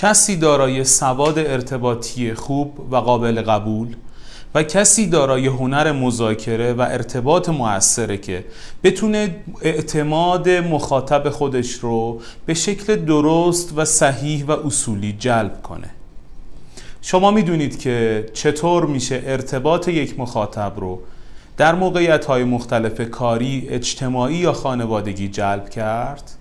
کسی دارای سواد ارتباطی خوب و قابل قبول و کسی دارای هنر مذاکره و ارتباط موثره که بتونه اعتماد مخاطب خودش رو به شکل درست و صحیح و اصولی جلب کنه شما می‌دونید که چطور میشه ارتباط یک مخاطب رو در موقعیت های مختلف کاری، اجتماعی یا خانوادگی جلب کرد؟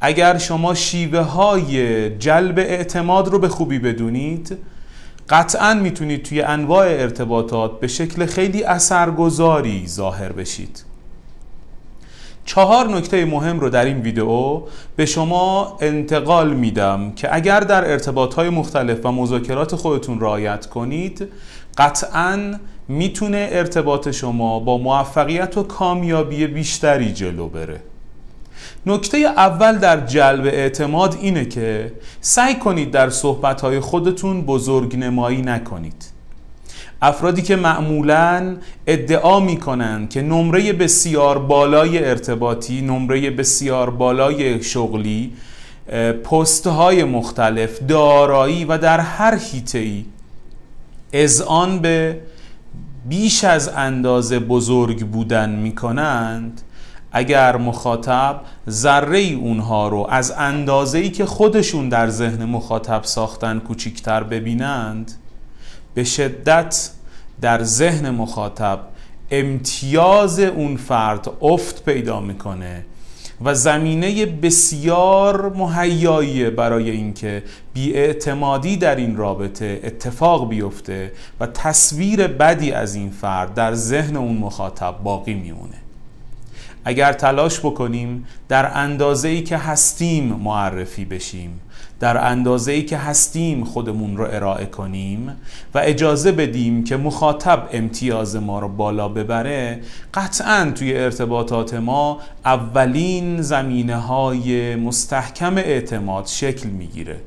اگر شما شیوه های جلب اعتماد رو به خوبی بدونید قطعا می‌تونید توی انواع ارتباطات به شکل خیلی اثرگذاری ظاهر بشید. چهار نکته مهم رو در این ویدیو به شما انتقال میدم که اگر در ارتباط های مختلف و مذاکرات خودتون رعایت کنید قطعا می‌تونه ارتباط شما با موفقیت و کامیابی بیشتری جلو بره. نکته اول در جلب اعتماد اینه که سعی کنید در صحبتهای خودتون بزرگ نمایی نکنید. افرادی که معمولا ادعا می‌کنن که نمره بسیار بالای ارتباطی نمره بسیار بالای شغلی پست های مختلف دارایی و در هر هیته ای آن به بیش از اندازه بزرگ بودن می‌کنند اگر مخاطب ذره اونها رو از اندازه ای که خودشون در ذهن مخاطب ساختن کوچیکتر ببینند به شدت در ذهن مخاطب امتیاز اون فرد افت پیدا می‌کنه و زمینه بسیار مهیایی برای اینکه بیاعتمادی در این رابطه اتفاق بیفته و تصویر بدی از این فرد در ذهن اون مخاطب باقی میمونه. اگر تلاش بکنیم در اندازه ای که هستیم معرفی بشیم در اندازه ای که هستیم خودمون رو ارائه کنیم و اجازه بدیم که مخاطب امتیاز ما رو بالا ببره قطعا توی ارتباطات ما اولین زمینه های مستحکم اعتماد شکل می‌گیره.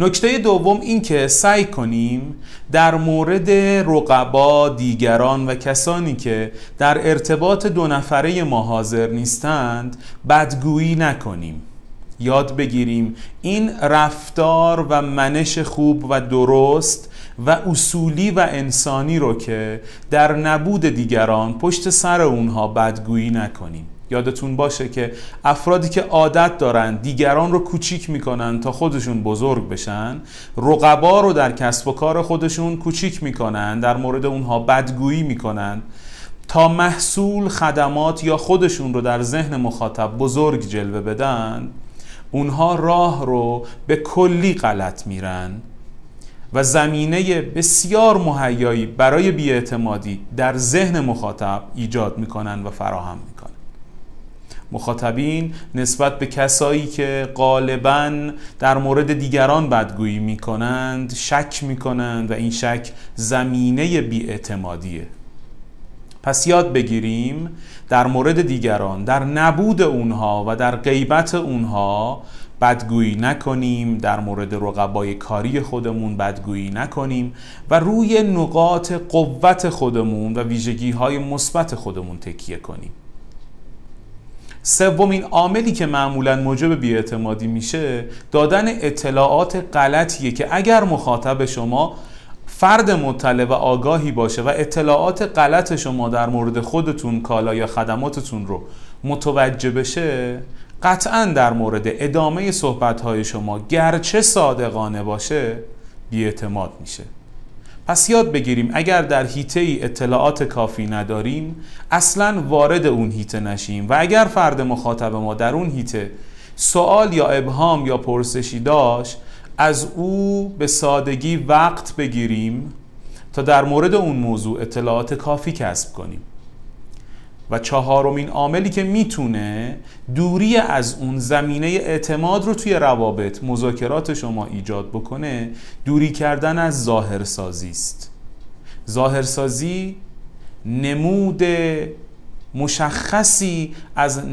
نکته دوم این که سعی کنیم در مورد رقبا دیگران و کسانی که در ارتباط دو نفره ما حاضر نیستند بدگویی نکنیم. یاد بگیریم این رفتار و منش خوب و درست و اصولی و انسانی رو که در نبود دیگران پشت سر اونها بدگویی نکنیم. یادتون باشه که افرادی که عادت دارن دیگران رو کوچیک می‌کنن تا خودشون بزرگ بشن رقبا رو در کسب و کار خودشون کوچیک می‌کنن در مورد اونها بدگویی می‌کنن تا محصول خدمات یا خودشون رو در ذهن مخاطب بزرگ جلوه بدن اونها راه رو به کلی غلط میرن و زمینه بسیار مهیایی برای بیاعتمادی در ذهن مخاطب ایجاد می‌کنن و فراهم می‌کنن. مخاطبین نسبت به کسایی که غالبا در مورد دیگران بدگویی می‌کنند شک می‌کنند و این شک زمینه بیاعتمادیه. پس یاد بگیریم در مورد دیگران در نبود اونها و در غیبت اونها بدگویی نکنیم در مورد رقبای کاری خودمون بدگویی نکنیم و روی نقاط قوت خودمون و ویژگی های مثبت خودمون تکیه کنیم. سومین عاملی که معمولا موجب بیاعتمادی میشه دادن اطلاعات غلطیه که اگر مخاطب شما فرد مطلع و آگاهی باشه و اطلاعات غلط شما در مورد خودتون کالا یا خدماتتون رو متوجه بشه قطعا در مورد ادامه صحبت شما گرچه صادقانه باشه بیاعتماد میشه. پس یاد بگیریم اگر در هیته ای اطلاعات کافی نداریم اصلا وارد اون هیته نشیم و اگر فرد مخاطب ما در اون هیته سوال یا ابهام یا پرسشی داشت از او به سادگی وقت بگیریم تا در مورد اون موضوع اطلاعات کافی کسب کنیم. و چهارمین عاملی که می‌تونه دوری از اون زمینه اعتماد رو توی روابط مذاکرات شما ایجاد بکنه دوری کردن از ظاهرسازی است. ظاهرسازی نمود مشخصی از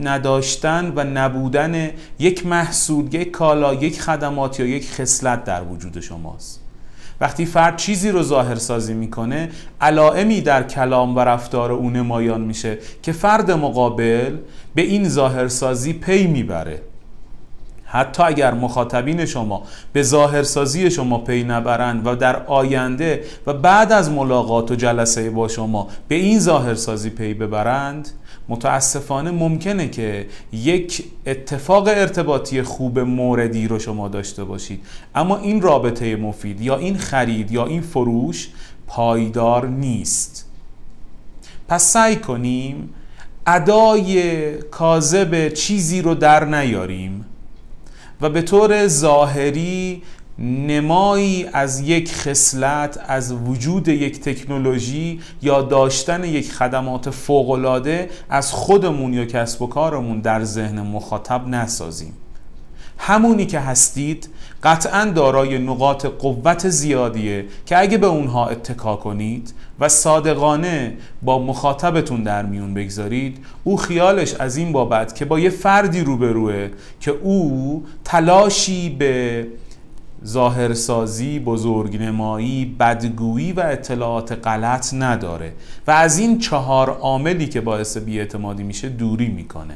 نداشتن و نبودن یک محصول یک کالا یک خدمات یا یک خصلت در وجود شماست. وقتی فرد چیزی رو ظاهر سازی می‌کنه علائمی در کلام و رفتار او نمایان میشه که فرد مقابل به این ظاهرسازی پی می‌بره. حتی اگر مخاطبین شما به ظاهرسازی شما پی نبرند و در آینده و بعد از ملاقات و جلسه با شما به این ظاهرسازی پی ببرند متاسفانه ممکنه که یک اتفاق ارتباطی خوب موردی رو شما داشته باشید. اما این رابطه مفید یا این خرید یا این فروش پایدار نیست. پس سعی کنیم ادای کاذب چیزی رو در نیاریم. و به طور ظاهری نمایی از یک خصلت از وجود یک تکنولوژی یا داشتن یک خدمات فوقالعاده از خودمون یا کسب و کارمون در ذهن مخاطب نسازیم. همونی که هستید قطعا دارای نقاط قوت زیادیه که اگه به اونها اتکا کنید و صادقانه با مخاطبتون در میون بگذارید او خیالش از این بابت که با یه فردی روبروه که او تلاشی به ظاهرسازی، بزرگنمایی، بدگویی و اطلاعات غلط نداره و از این چهار عاملی که باعث بیاعتمادی میشه دوری می‌کنه.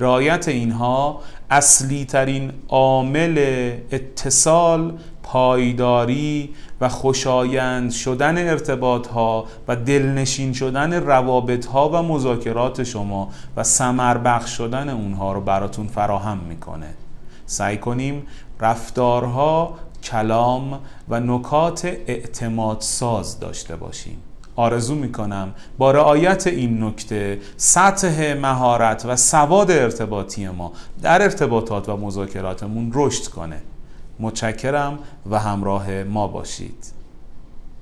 رعایت اینها اصلی ترین عامل اتصال پایداری و خوشایند شدن ارتباط ها و دلنشین شدن روابط ها و مذاکرات شما و سمر بخش شدن اونها رو براتون فراهم می‌کنه. سعی کنیم رفتارها کلام و نکات اعتماد ساز داشته باشیم. آرزو می‌کنم با رعایت این نکته سطح مهارت و سواد ارتباطی ما در ارتباطات و مذاکراتمون رشد کنه. متشکرم و همراه ما باشید.